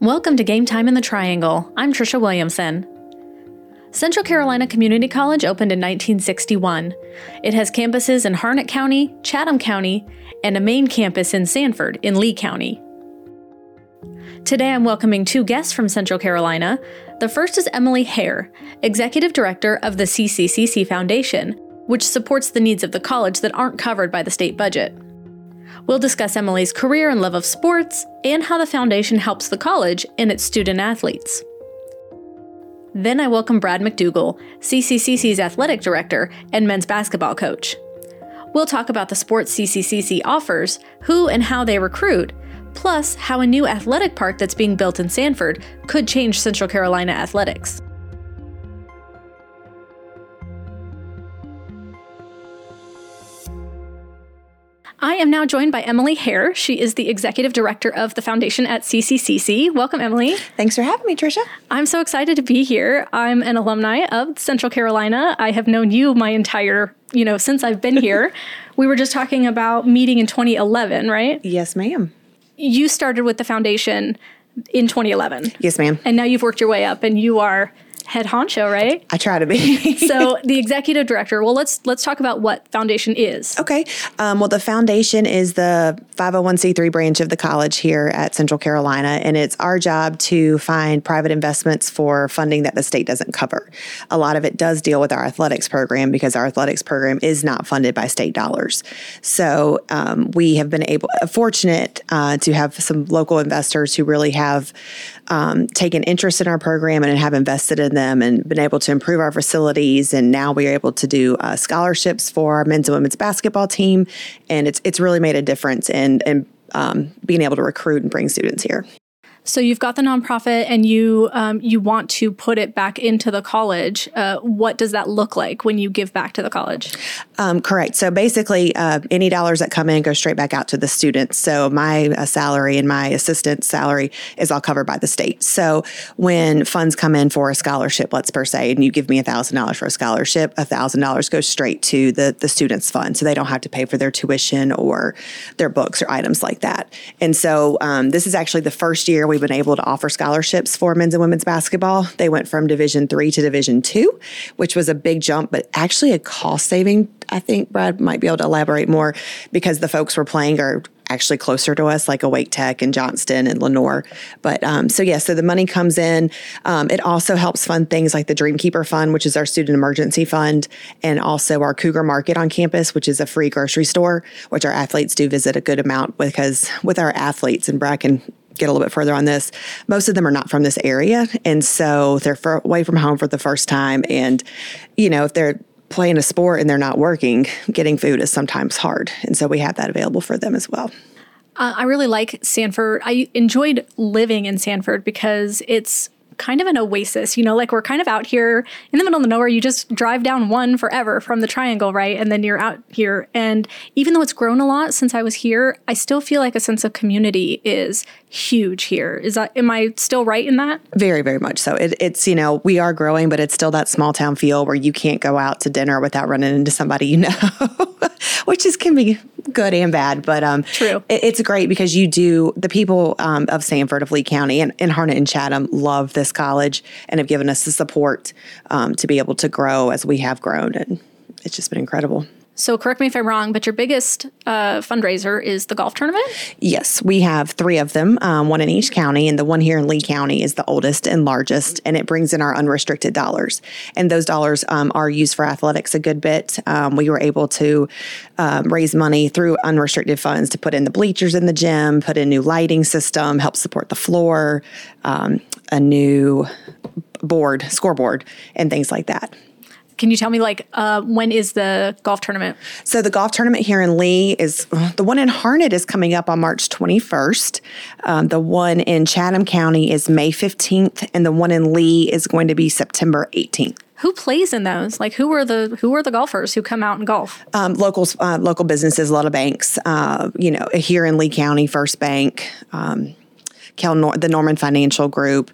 Welcome to Game Time in the Triangle. I'm Trisha Williamson. Central Carolina Community College opened in 1961. It has campuses in Harnett County, Chatham County, and a main campus in Sanford in Lee County. Today I'm welcoming two guests from Central Carolina. The first is Emily Hare, Executive Director of the CCCC Foundation, which supports the needs of the college that aren't covered by the state budget. We'll discuss Emily's career and love of sports and how the foundation helps the college and its student athletes. Then I welcome Brad McDougald, CCCC's athletic director and men's basketball coach. We'll talk about the sports CCCC offers, who and how they recruit, plus how a new athletic park that's being built in Sanford could change Central Carolina athletics. I am now joined by Emily Hare. She is the executive director of the foundation at CCCC. Welcome, Emily. Thanks for having me, Trisha. I'm so excited to be here. I'm an alumni of Central Carolina. I have known you my entire, you know, since I've been here. we were just talking about meeting in 2011, right? Yes, ma'am. You started with the foundation in 2011. Yes, ma'am. And now you've worked your way up and you are head honcho, right? I try to be. so the executive director. Well, let's let's talk about what foundation is. Okay. Um, well, the foundation is the 501c3 branch of the college here at Central Carolina, and it's our job to find private investments for funding that the state doesn't cover. A lot of it does deal with our athletics program because our athletics program is not funded by state dollars. So um, we have been able, fortunate uh, to have some local investors who really have um, taken interest in our program and have invested in them and been able to improve our facilities. And now we are able to do uh, scholarships for our men's and women's basketball team, and it's it's really made a difference in in um, being able to recruit and bring students here. So you've got the nonprofit, and you um, you want to put it back into the college. Uh, what does that look like when you give back to the college? Um, correct. So basically, uh, any dollars that come in go straight back out to the students. So my uh, salary and my assistant's salary is all covered by the state. So when funds come in for a scholarship, let's per se, and you give me a thousand dollars for a scholarship, a thousand dollars goes straight to the the students' fund, so they don't have to pay for their tuition or their books or items like that. And so um, this is actually the first year we've been able to offer scholarships for men's and women's basketball. They went from Division three to Division two, which was a big jump, but actually a cost saving. I think Brad might be able to elaborate more because the folks we're playing are actually closer to us, like Wake Tech and Johnston and Lenoir. But um, so yeah, so the money comes in. Um, it also helps fund things like the Dreamkeeper Fund, which is our student emergency fund, and also our Cougar Market on campus, which is a free grocery store, which our athletes do visit a good amount because with our athletes and Brad can get a little bit further on this, most of them are not from this area. And so they're away from home for the first time. And, you know, if they're playing a sport and they're not working, getting food is sometimes hard. And so we have that available for them as well. Uh, I really like Sanford. I enjoyed living in Sanford because it's kind of an oasis. You know, like we're kind of out here in the middle of nowhere. You just drive down one forever from the triangle, right? And then you're out here. And even though it's grown a lot since I was here, I still feel like a sense of community is huge here. Is that am I still right in that? Very, very much so. It, it's you know we are growing, but it's still that small town feel where you can't go out to dinner without running into somebody you know, which is can be good and bad. But um, true, it, it's great because you do the people um, of Sanford, of Lee County, and, and Harnett and Chatham love this college and have given us the support um, to be able to grow as we have grown, and it's just been incredible. So, correct me if I'm wrong, but your biggest uh, fundraiser is the golf tournament? Yes, we have three of them, um, one in each county, and the one here in Lee County is the oldest and largest, and it brings in our unrestricted dollars. And those dollars um, are used for athletics a good bit. Um, we were able to um, raise money through unrestricted funds to put in the bleachers in the gym, put in new lighting system, help support the floor, um, a new board, scoreboard, and things like that. Can you tell me like uh, when is the golf tournament? So the golf tournament here in Lee is the one in Harnett is coming up on March 21st. Um, the one in Chatham County is May 15th, and the one in Lee is going to be September 18th. Who plays in those? Like who are the who are the golfers who come out and golf? Um, locals, uh, local businesses, a lot of banks. Uh, you know, here in Lee County, First Bank. Um, Cal Nor- the Norman Financial Group,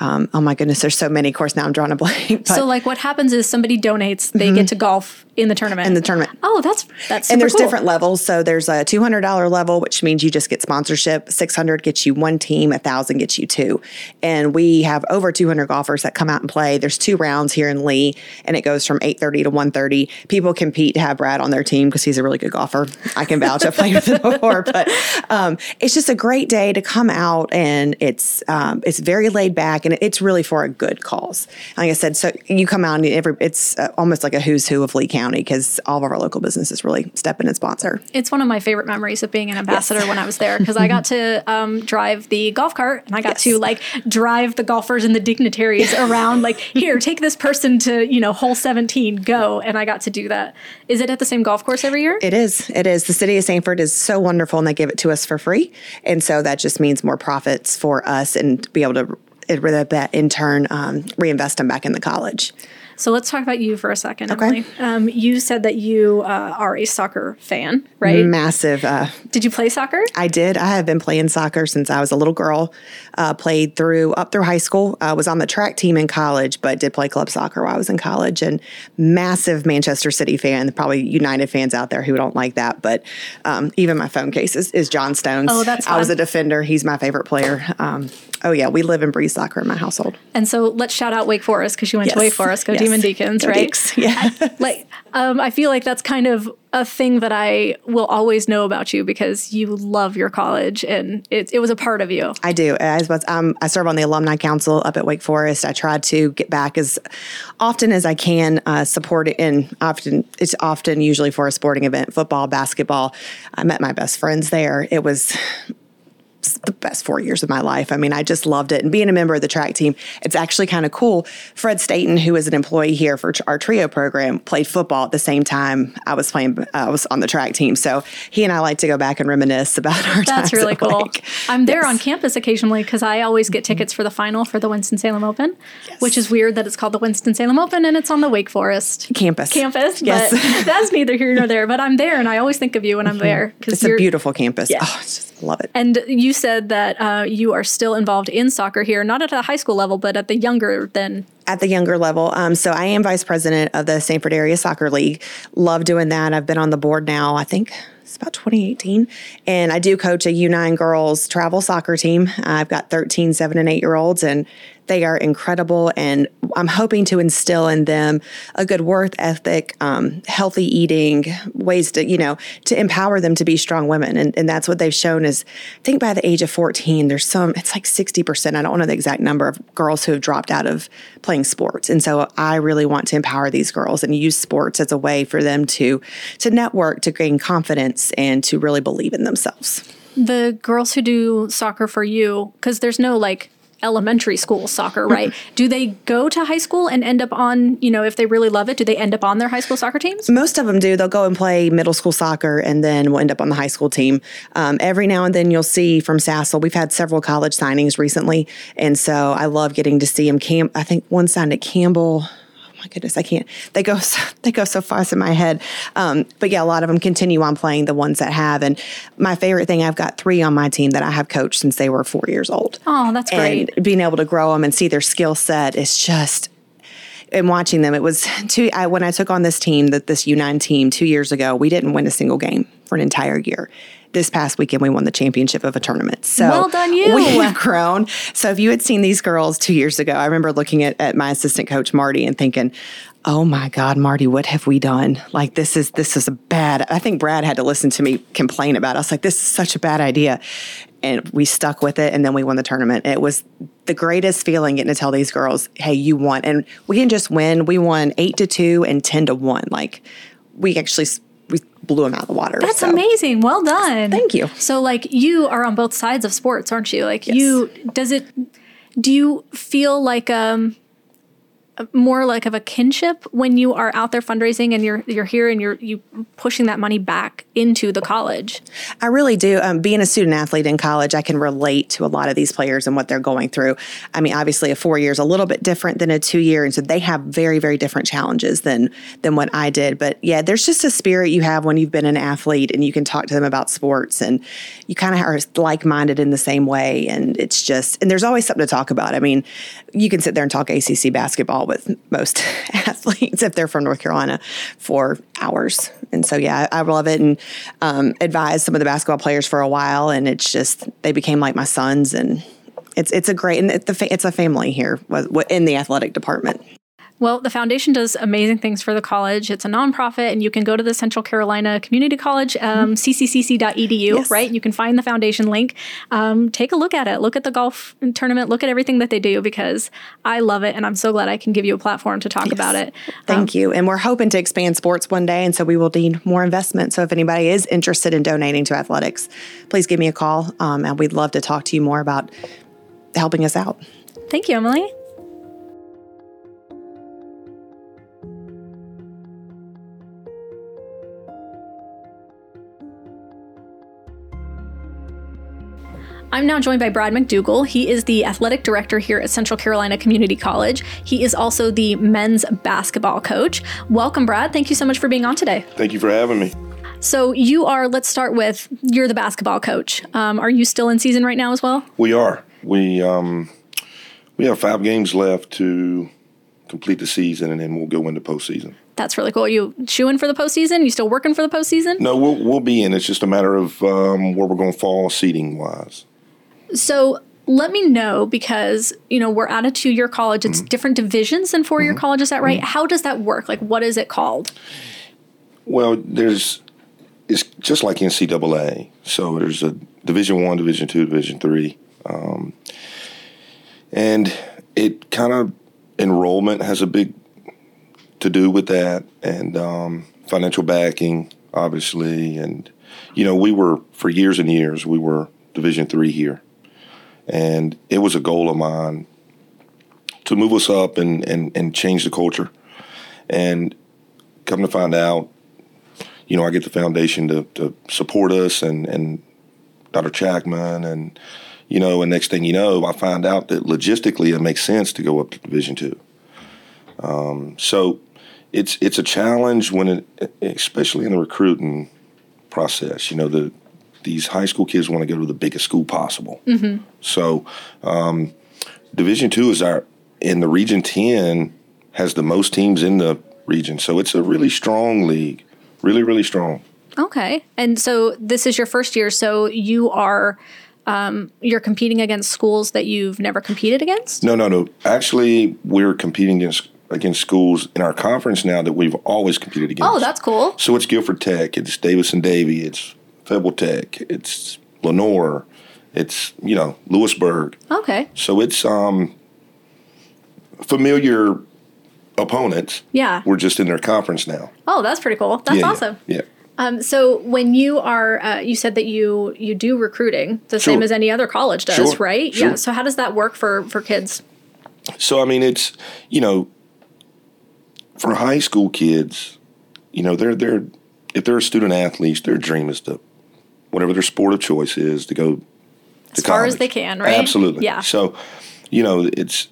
um, oh my goodness, there's so many. Of course, now I'm drawing a blank. so like what happens is somebody donates, they get to golf in the tournament. Mm-hmm. In the tournament. Oh, that's that's and there's cool. different levels. So there's a $200 level, which means you just get sponsorship. 600 gets you one team. A thousand gets you two. And we have over 200 golfers that come out and play. There's two rounds here in Lee, and it goes from 8:30 to 1:30. People compete to have Brad on their team because he's a really good golfer. I can vouch. I've played with him before, but um, it's just a great day to come out, and it's um, it's very laid back, and it's really for a good cause. Like I said, so you come out and every it's uh, almost like a who's who of Lee County because all of our local businesses really step in and sponsor. It's one of my favorite memories of being an ambassador when I was there because I got to um, drive the golf cart and I got Yes. to like drive the golfers and the dignitaries around. Like, here, take this person to you know hole seventeen, go, and I got to do that. Is it at the same golf course every year? It is. It is. The city of Sanford is so wonderful and they give it to us for free. And so that just means more profits for us and be able to, it- would that in turn, um, reinvest them back in the college. So let's talk about you for a second, Okay. Emily. Um, you said that you uh, are a soccer fan, right? Massive. Uh, Did you play soccer? I did. I have been playing soccer since I was a little girl. Uh, played through up through high school. I was on the track team in college, but did play club soccer while I was in college. And massive Manchester City fan. Probably United fans out there who don't like that, but um, even my phone case is, is John Stones. Oh, that's I was a defender. He's my favorite player. Um, oh yeah, we live and breathe soccer in my household. And so let's shout out Wake Forest because you went to Wake Forest. Go Yes. Demon Deacons, right? Deacs. Yeah. like um, I feel like that's kind of a thing that I will always know about you because you love your college and it, it was a part of you. I do. I, was, um, I serve on the alumni council up at Wake Forest. I try to get back as often as I can, uh, support it. And often, it's often usually for a sporting event, football, basketball. I met my best friends there. It was the best four years of my life. I mean, I just loved it. And being a member of the track team, it's actually kind of cool. Fred Staten, who is an employee here for our trio program, played football at the same time I was playing. Uh, I was on the track team, so he and I like to go back and reminisce about our. That's really cool. Wake. I'm there Yes. on campus occasionally because I always get tickets for the final for the Winston-Salem Open, which is weird that it's called the Winston-Salem Open and it's on the Wake Forest campus. campus. Yes. But that's neither here nor there. But I'm there and I always think of you when I'm mm-hmm. there because It's a beautiful campus. Yeah. Oh, I just love it. And you said that uh, you are still involved in soccer here, not at the high school level, but at the younger than. at the younger level. Um, so I am vice president of the Sanford Area Soccer League. Love doing that. I've been on the board now, I think it's about 2018. And I do coach a U9 girls travel soccer team. I've got 13, seven, and eight year olds, and they are incredible. And I'm hoping to instill in them a good work ethic, um, healthy eating, ways to, you know, to empower them to be strong women. And, and that's what they've shown is, I think by the age of 14, there's some, it's like 60%, I don't know the exact number of girls who have dropped out of playing sports. And so I really want to empower these girls and use sports as a way for them to, to network, to gain confidence, and to really believe in themselves. The girls who do soccer for you, because there's no like elementary school soccer, right? do they go to high school and end up on, you know, if they really love it, do they end up on their high school soccer teams? Most of them do. They'll go and play middle school soccer and then we'll end up on the high school team. Um, every now and then you'll see from SASL, we've had several college signings recently. And so I love getting to see them. Cam- I think one signed at Campbell. My goodness, I can't. They go so, they go so fast in my head. Um, but yeah, a lot of them continue on playing the ones that have. And my favorite thing, I've got three on my team that I have coached since they were four years old. Oh, that's great. And being able to grow them and see their skill set is just and watching them, it was two. I, when I took on this team, that this U9 team two years ago, we didn't win a single game for an entire year. This past weekend, we won the championship of a tournament. So Well done, you. We've grown. So if you had seen these girls two years ago, I remember looking at, at my assistant coach Marty and thinking, "Oh my God, Marty, what have we done? Like this is this is a bad." I think Brad had to listen to me complain about. it. I was like, "This is such a bad idea," and we stuck with it, and then we won the tournament. It was the greatest feeling getting to tell these girls, "Hey, you won," and we didn't just win. We won eight to two and ten to one. Like we actually we blew him out of the water. That's So, amazing. Well done. Thank you. So like you are on both sides of sports, aren't you? Like you does it do you feel like um more like of a kinship when you are out there fundraising and you're you're here and you're you pushing that money back into the college. I really do. Um, being a student athlete in college, I can relate to a lot of these players and what they're going through. I mean, obviously, a four year is a little bit different than a two year, and so they have very very different challenges than than what I did. But yeah, there's just a spirit you have when you've been an athlete, and you can talk to them about sports, and you kind of are like minded in the same way, and it's just and there's always something to talk about. I mean, you can sit there and talk ACC basketball with most athletes if they're from North Carolina for hours. And so, yeah, I, I love it and um, advised some of the basketball players for a while, and it's just they became like my sons, and it's it's a great and it's a family here in the athletic department. Well, the foundation does amazing things for the college. It's a nonprofit, and you can go to the Central Carolina Community College, um, cccc.edu, yes. right? You can find the foundation link. Um, take a look at it. Look at the golf tournament. Look at everything that they do because I love it, and I'm so glad I can give you a platform to talk yes. about it. Thank um, you. And we're hoping to expand sports one day, and so we will need more investment. So if anybody is interested in donating to athletics, please give me a call, um, and we'd love to talk to you more about helping us out. Thank you, Emily. I'm now joined by Brad McDougald. He is the athletic director here at Central Carolina Community College. He is also the men's basketball coach. Welcome, Brad. Thank you so much for being on today. Thank you for having me. So, you are, let's start with, you're the basketball coach. Um, are you still in season right now as well? We are. We, um, we have five games left to complete the season, and then we'll go into postseason. That's really cool. Are you chewing for the postseason? You still working for the postseason? No, we'll, we'll be in. It's just a matter of um, where we're going to fall seating wise. So let me know because you know we're at a two-year college. It's mm-hmm. different divisions than four-year mm-hmm. college. Is that right? Mm-hmm. How does that work? Like, what is it called? Well, there's it's just like NCAA. So there's a Division One, Division Two, Division Three, um, and it kind of enrollment has a big to do with that, and um, financial backing, obviously, and you know we were for years and years we were Division Three here and it was a goal of mine to move us up and, and, and change the culture. And come to find out, you know, I get the foundation to, to support us and, and Dr. Chapman and, you know, and next thing you know, I find out that logistically it makes sense to go up to Division two. Um, so it's it's a challenge when it, especially in the recruiting process. You know, the these high school kids want to go to the biggest school possible. Mm-hmm. So, um, Division two is our in the Region Ten has the most teams in the region, so it's a really strong league, really really strong. Okay, and so this is your first year, so you are. Um, you're competing against schools that you've never competed against? No, no, no. Actually, we're competing against against schools in our conference now that we've always competed against. Oh, that's cool. So it's Guilford Tech, it's Davidson Davie, it's Fayetteville Tech, it's Lenoir, it's you know Louisburg. Okay. So it's um familiar opponents. Yeah. We're just in their conference now. Oh, that's pretty cool. That's yeah, awesome. Yeah. yeah. Um, so when you are, uh, you said that you you do recruiting the sure. same as any other college does, sure. right? Sure. Yeah. So how does that work for for kids? So I mean, it's you know, for high school kids, you know, they're they're if they're a student athletes, their dream is to whatever their sport of choice is to go as far as they can, right? Absolutely. Yeah. So, you know, it's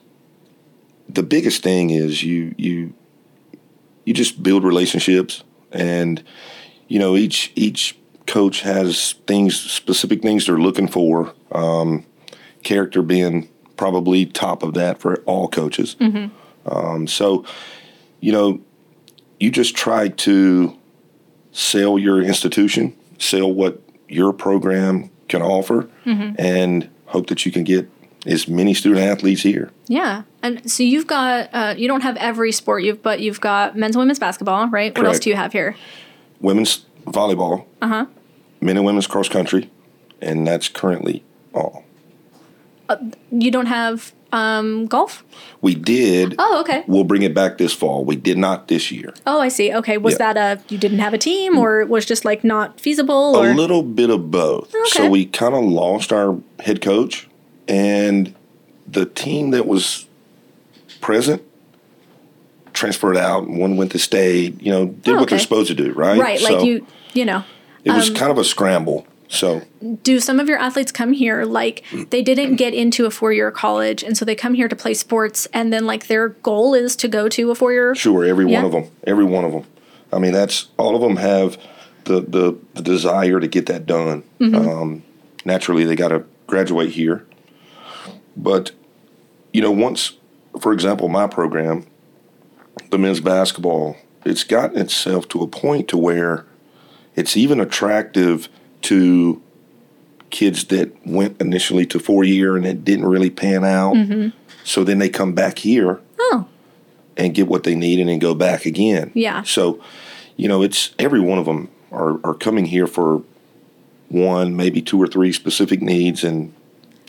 the biggest thing is you you you just build relationships and you know each each coach has things specific things they're looking for um, character being probably top of that for all coaches mm-hmm. um, so you know you just try to sell your institution sell what your program can offer mm-hmm. and hope that you can get as many student athletes here. Yeah. And so you've got, uh, you don't have every sport, you've, but you've got men's and women's basketball, right? Correct. What else do you have here? Women's volleyball, uh-huh. men and women's cross country, and that's currently all. Uh, you don't have um, golf? We did. Oh, okay. We'll bring it back this fall. We did not this year. Oh, I see. Okay. Was yeah. that a you didn't have a team or was just like not feasible? Or? A little bit of both. Okay. So we kind of lost our head coach and the team that was present transferred out, and one went to state. You know, did Oh, what they're supposed to do, right? Right, like you, you know. It was kind of a scramble. So do some of your athletes come here like they didn't get into a four-year college and so they come here to play sports and then like their goal is to go to a four-year Sure, every Yeah. one of them, every one of them. I mean, that's all of them have the the, the desire to get that done. Um, naturally, they got to graduate here, but you know, once, for example, my program, the men's basketball, it's gotten itself to a point to where it's even attractive to kids that went initially to four year and it didn't really pan out. Mm-hmm. So then they come back here oh and get what they need and then go back again. Yeah. So, you know, it's every one of them are, are coming here for one, maybe two or three specific needs, and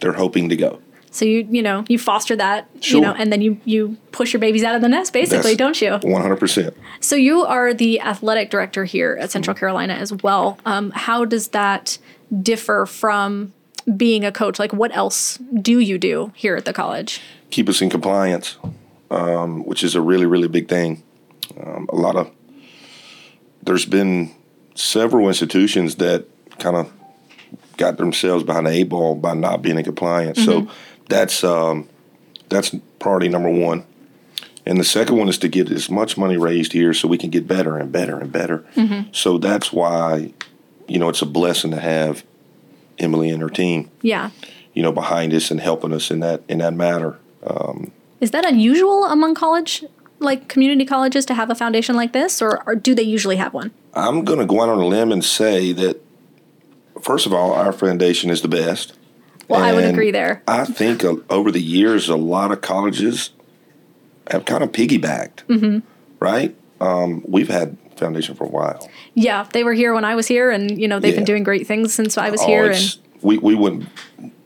they're hoping to go. So you you know you foster that Sure. you know and then you you push your babies out of the nest basically That's- don't you 100%. so you are the athletic director here at central carolina as well um, how does that differ from being a coach like what else do you do here at the college Keep us in compliance, um, which is a really, really big thing. Um, a lot of, there's been several institutions that kind of got themselves behind the eight ball by not being in compliance. So that's um, that's priority number one. And the second one is to get as much money raised here so we can get better and better and better. So that's why, you know, it's a blessing to have Emily and her team, yeah you know, behind us and helping us in that in that matter. Is that unusual among college, like community colleges, to have a foundation like this, or, or do they usually have one? I'm going to go out on a limb and say that, first of all, our foundation is the best. Well, I would agree there. I think uh, over the years, a lot of colleges have kind of piggybacked, Mm-hmm. right? Um, we've had foundation for a while. Yeah, they were here when I was here, and you know they've been doing great things since I was Oh, here. And we we would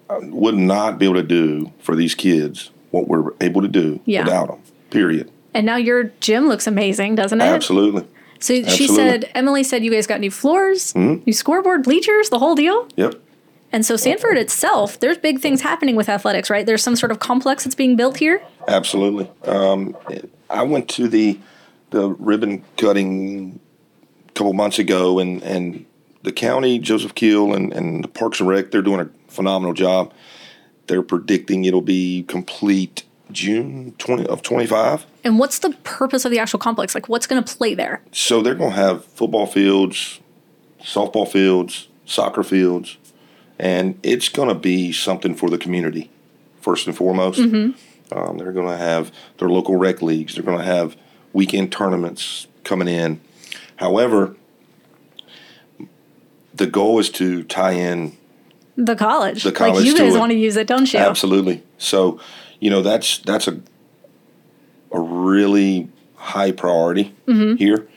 uh, would not be able to do for these kids what we're able to do Yeah. without them. Period. and now your gym looks amazing, doesn't it? Absolutely. So she Absolutely. Mm-hmm. said, Emily said you guys got new floors, new scoreboard, bleachers, the whole deal. Yep. And so Sanford itself, there's big things happening with athletics, right? There's some sort of complex that's being built here. Absolutely. Um, I went to the the ribbon cutting a couple months ago, and and the county, Joseph Keel, and and the Parks and Rec, they're doing a phenomenal job. They're predicting it'll be complete June twenty of twenty five. And what's the purpose of the actual complex? Like, what's going to play there? So they're going to have football fields, softball fields, soccer fields, and it's going to be something for the community, first and foremost. Um, they're going to have their local rec leagues. They're going to have weekend tournaments coming in. However, the goal is to tie in The college. The college. like you guys want to use it, don't you? Absolutely. So, you know, that's that's a a really high priority Mm-hmm. here,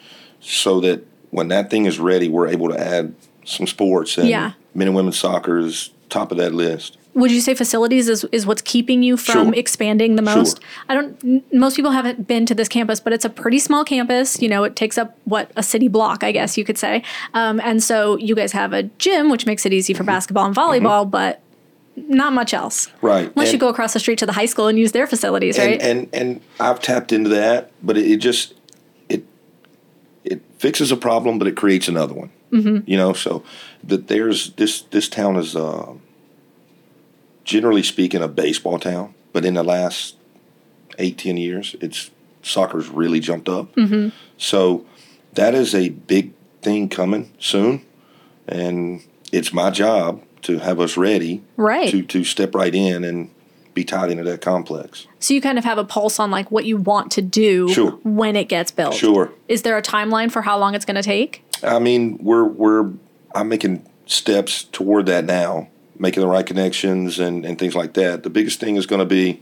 so that when that thing is ready, we're able to add some sports and Yeah. men and women's soccer is top of that list. Would you say facilities is, is what's keeping you from Sure. expanding the most? Sure. I don't. Most people haven't been to this campus, but it's a pretty small campus. You know, it takes up what a city block, I guess you could say. Um, and so you guys have a gym, which makes it easy for basketball and volleyball, but not much else. Mm-hmm. Right. Unless you go across the street to the high school and use their facilities, right? And, and and I've tapped into that, but it, it just it it fixes a problem, but it creates another one. Mm-hmm. You know, so that there's this this town is uh, generally speaking a baseball town, but in the last eight ten years, it's soccer's really jumped up. Mm-hmm. So that is a big thing coming soon, and it's my job to have us ready Right. to to step right in and be tied into that complex. so you kind of have a pulse on like what you want to do Sure. when it gets built. Sure. Is there a timeline for how long it's going to take? I mean, we're we're I'm making steps toward that now, making the right connections and, and things like that. The biggest thing is going to be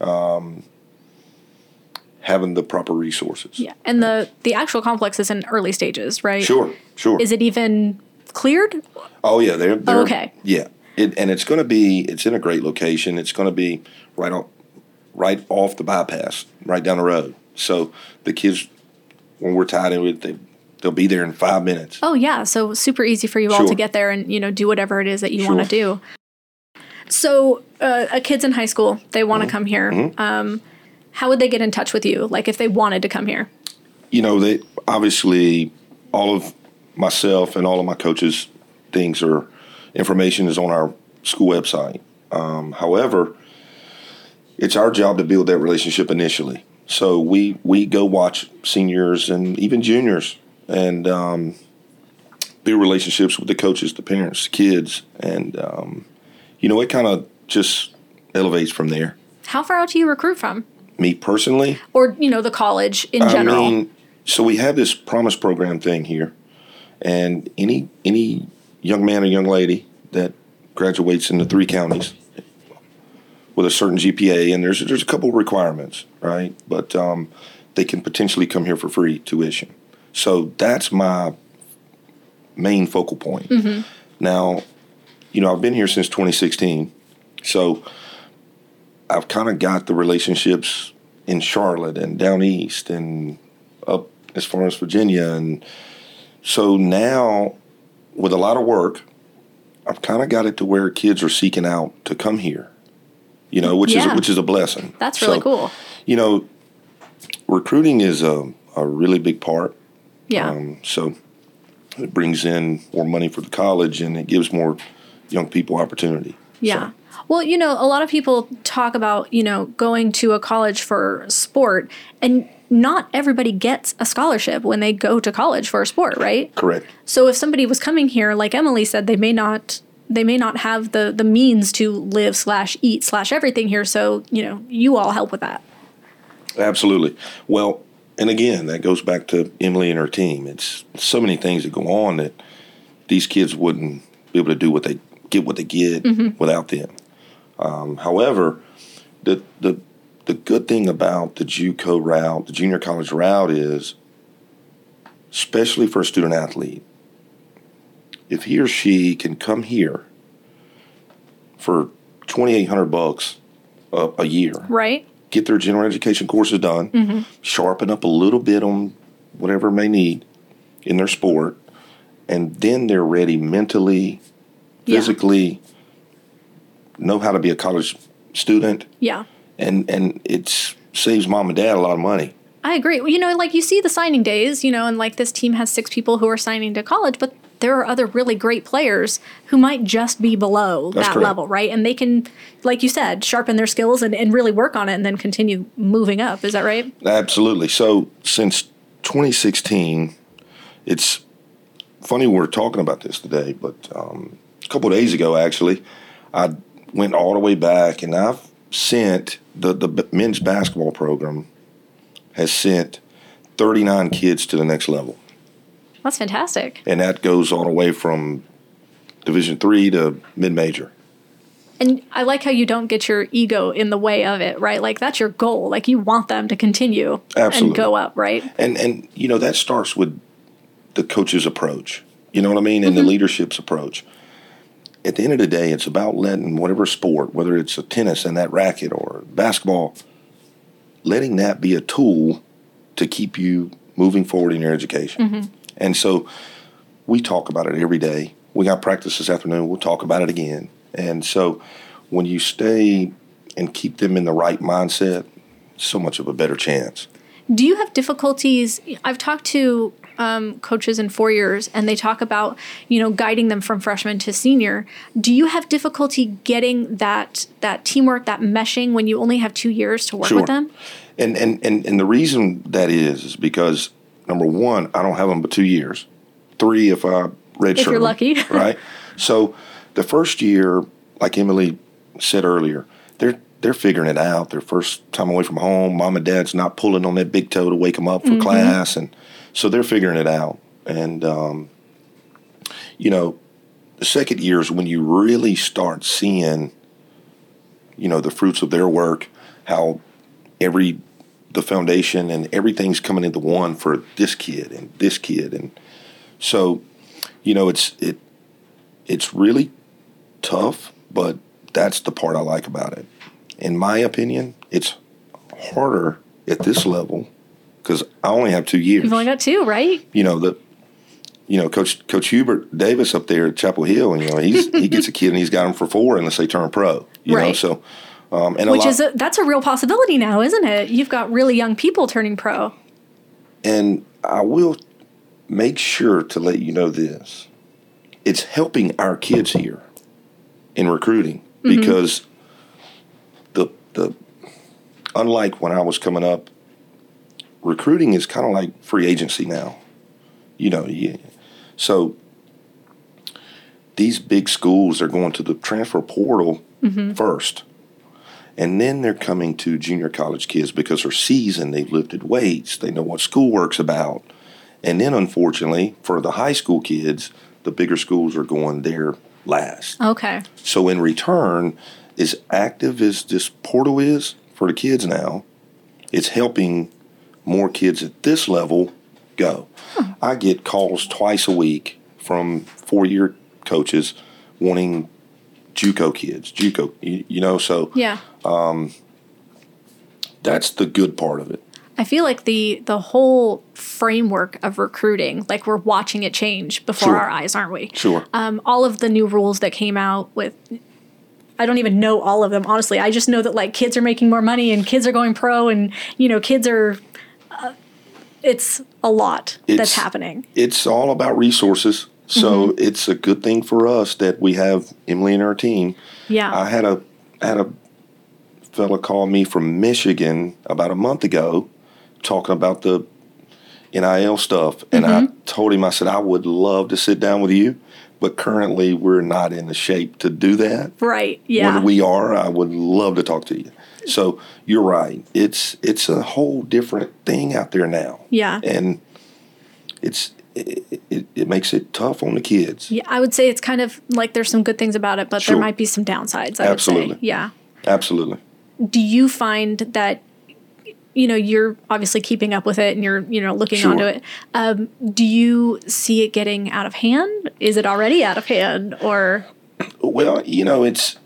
um, having the proper resources. Yeah. And the the actual complex is in early stages, right? Sure, sure. Is it even cleared? oh yeah, they're, they're okay. Yeah, it, and it's going to be it's in a great location. It's going to be right off right off the bypass, right down the road. So the kids, when we're tied in with, they they'll be there in five minutes. Oh yeah, so super easy for you all to get there and you know do whatever it is that you want to do. So uh, a kid's in high school, they Mm-hmm. want to come here. Um, How would they get in touch with you? Like if they wanted to come here? You know, they obviously all of myself and all of my coaches things are information is on our school website. Um, however, it's our job to build that relationship initially. So we we go watch seniors and even juniors and um, build relationships with the coaches, the parents, the kids, and um, you know it kind of just elevates from there. How far out do you recruit from? Me personally, or you know the college in general. I mean, so we have this promise program thing here, and any any young man or young lady that graduates in the three counties with a certain GPA, and there's there's a couple requirements, right? But um, they can potentially come here for free tuition. So that's my main focal point. Mm-hmm. Now, you know, I've been here since 2016, so I've kind of got the relationships in Charlotte and down east and up as far as Virginia, and so now with a lot of work, I've kind of got it to where kids are seeking out to come here. You know, which yeah. is which is a blessing. That's really so, cool. You know, recruiting is a a really big part. Yeah. Um, so it brings in more money for the college and it gives more young people opportunity. Yeah. So. Well, you know, a lot of people talk about, you know, going to a college for sport and not everybody gets a scholarship when they go to college for a sport, right? Correct. So if somebody was coming here, like Emily said, they may not they may not have the the means to live slash eat slash everything here. So, you know, you all help with that. Absolutely. Well, and again, that goes back to Emily and her team. It's so many things that go on that these kids wouldn't be able to do what they get what they get mm-hmm. without them. Um, however, the the the good thing about the JUCO route, the junior college route, is especially for a student athlete, if he or she can come here for twenty eight hundred bucks a, a year, right? Get their general education courses done, mm-hmm. sharpen up a little bit on whatever may need in their sport, and then they're ready mentally, physically, yeah. know how to be a college student. Yeah. And and it saves mom and dad a lot of money. I agree. You know, like you see the signing days, you know, and like this team has six people who are signing to college, but there are other really great players who might just be below That's that correct. level, right? And they can, like you said, sharpen their skills and, and really work on it and then continue moving up. Is that right? Absolutely. So since 2016, it's funny we're talking about this today, but um, a couple days ago, actually, I went all the way back and I've sent the, the men's basketball program has sent 39 kids to the next level. That's fantastic. And that goes all the way from Division three to mid major. And I like how you don't get your ego in the way of it, right? Like that's your goal. Like you want them to continue Absolutely. and go up, right? And and you know that starts with the coach's approach. You know what I mean? And mm-hmm. the leadership's approach. At the end of the day, it's about letting whatever sport, whether it's a tennis and that racket or basketball, letting that be a tool to keep you moving forward in your education. Mm-hmm. And so we talk about it every day. We got practice this afternoon. We'll talk about it again. And so when you stay and keep them in the right mindset, so much of a better chance. Do you have difficulties? I've talked to um, coaches in four years, and they talk about you know guiding them from freshman to senior. Do you have difficulty getting that that teamwork, that meshing, when you only have two years to work sure. with them? And and and and the reason that is is because number one, I don't have them but two years. Three if I redshirt. If you're lucky, right? So the first year, like Emily said earlier, they're they're figuring it out. Their first time away from home, mom and dad's not pulling on that big toe to wake them up for mm-hmm. class, and so they're figuring it out. And um, you know, the second year is when you really start seeing, you know, the fruits of their work, how every the foundation and everything's coming into one for this kid and this kid. And so you know it's it it's really tough but that's the part I like about it. In my opinion it's harder at this level because I only have two years. You've only got two right? You know the you know coach coach Hubert Davis up there at Chapel Hill and you know he's he gets a kid and he's got him for four unless they turn pro you right. know so Um, and a Which lot, is a, that's a real possibility now, isn't it? You've got really young people turning pro. and I will make sure to let you know this. It's helping our kids here in recruiting because the the unlike when I was coming up, recruiting is kind of like free agency now. You know, you, so these big schools are going to the transfer portal first. And then they're coming to junior college kids because they're seasoned, they've lifted weights, they know what schoolwork's about. And then, unfortunately, for the high school kids, the bigger schools are going there last. Okay. So, in return, as active as this portal is for the kids now, it's helping more kids at this level go. Hmm. I get calls twice a week from four year coaches wanting JUCO kids, JUCO, you, you know, so Yeah. um, that's the good part of it. I feel like the the whole framework of recruiting, like we're watching it change before Sure. our eyes, aren't we? Sure. Um, all of the new rules that came out with I don't even know all of them honestly. I just know that like kids are making more money and kids are going pro and you know kids are uh, it's a lot that's happening. it's all about resources. So Mm-hmm. it's a good thing for us that we have Emily in our team. Yeah. I had a had a fella call me from Michigan about a month ago, talking about the NIL stuff, and I Mm-hmm. told him I said I would love to sit down with you, but currently we're not in the shape to do that. right. Yeah. When we are, I would love to talk to you. So you're right. It's it's a whole different thing out there now. Yeah. and it's it, it, it makes it tough on the kids. yeah, I would say it's kind of like there's some good things about it, but Sure. there might be some downsides. I Absolutely. say. Yeah. Absolutely. do you find that you know you're obviously keeping up with it and you're you know looking Sure. onto it um, do you see it getting out of hand is it already out of hand or Well, you know, it's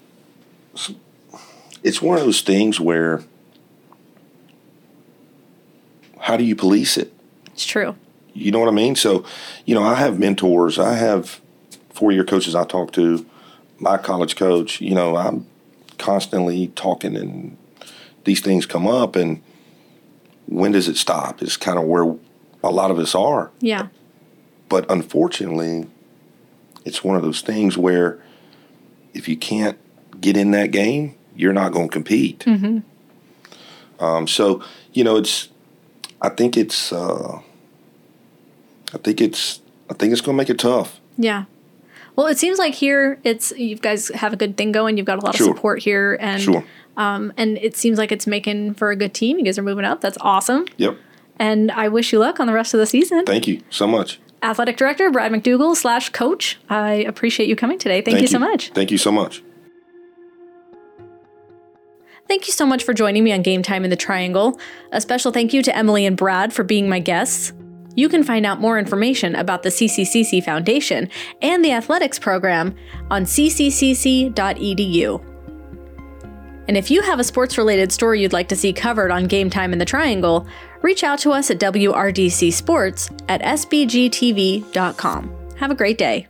it's one of those things where how do you police it? it's true You know what I mean? So, you know, I have mentors. I have four year coaches I talk to. My college coach, you know, I'm constantly talking and these things come up and when does it stop is kind of where a lot of us are. yeah But unfortunately, it's one of those things where if you can't get in that game, you're not going to compete. Um, so you know, it's. I think it's. Uh, I think it's. I think it's going to make it tough. yeah well it seems like here it's you guys have a good thing going you've got a lot Sure. of support here and Sure. um, and it seems like it's making for a good team you guys are moving up that's awesome Yep. and i wish you luck on the rest of the season Thank you so much. athletic director brad mcdougald slash coach i appreciate you coming today thank, you so much Thank you so much. Thank you so much for joining me on Game Time in the Triangle. A special thank you to Emily and Brad for being my guests. You can find out more information about the CCCC Foundation and the athletics program on cccc.edu. And if you have a sports related story you'd like to see covered on Game Time in the Triangle, reach out to us at WRDC Sports at sbgtv.com. Have a great day.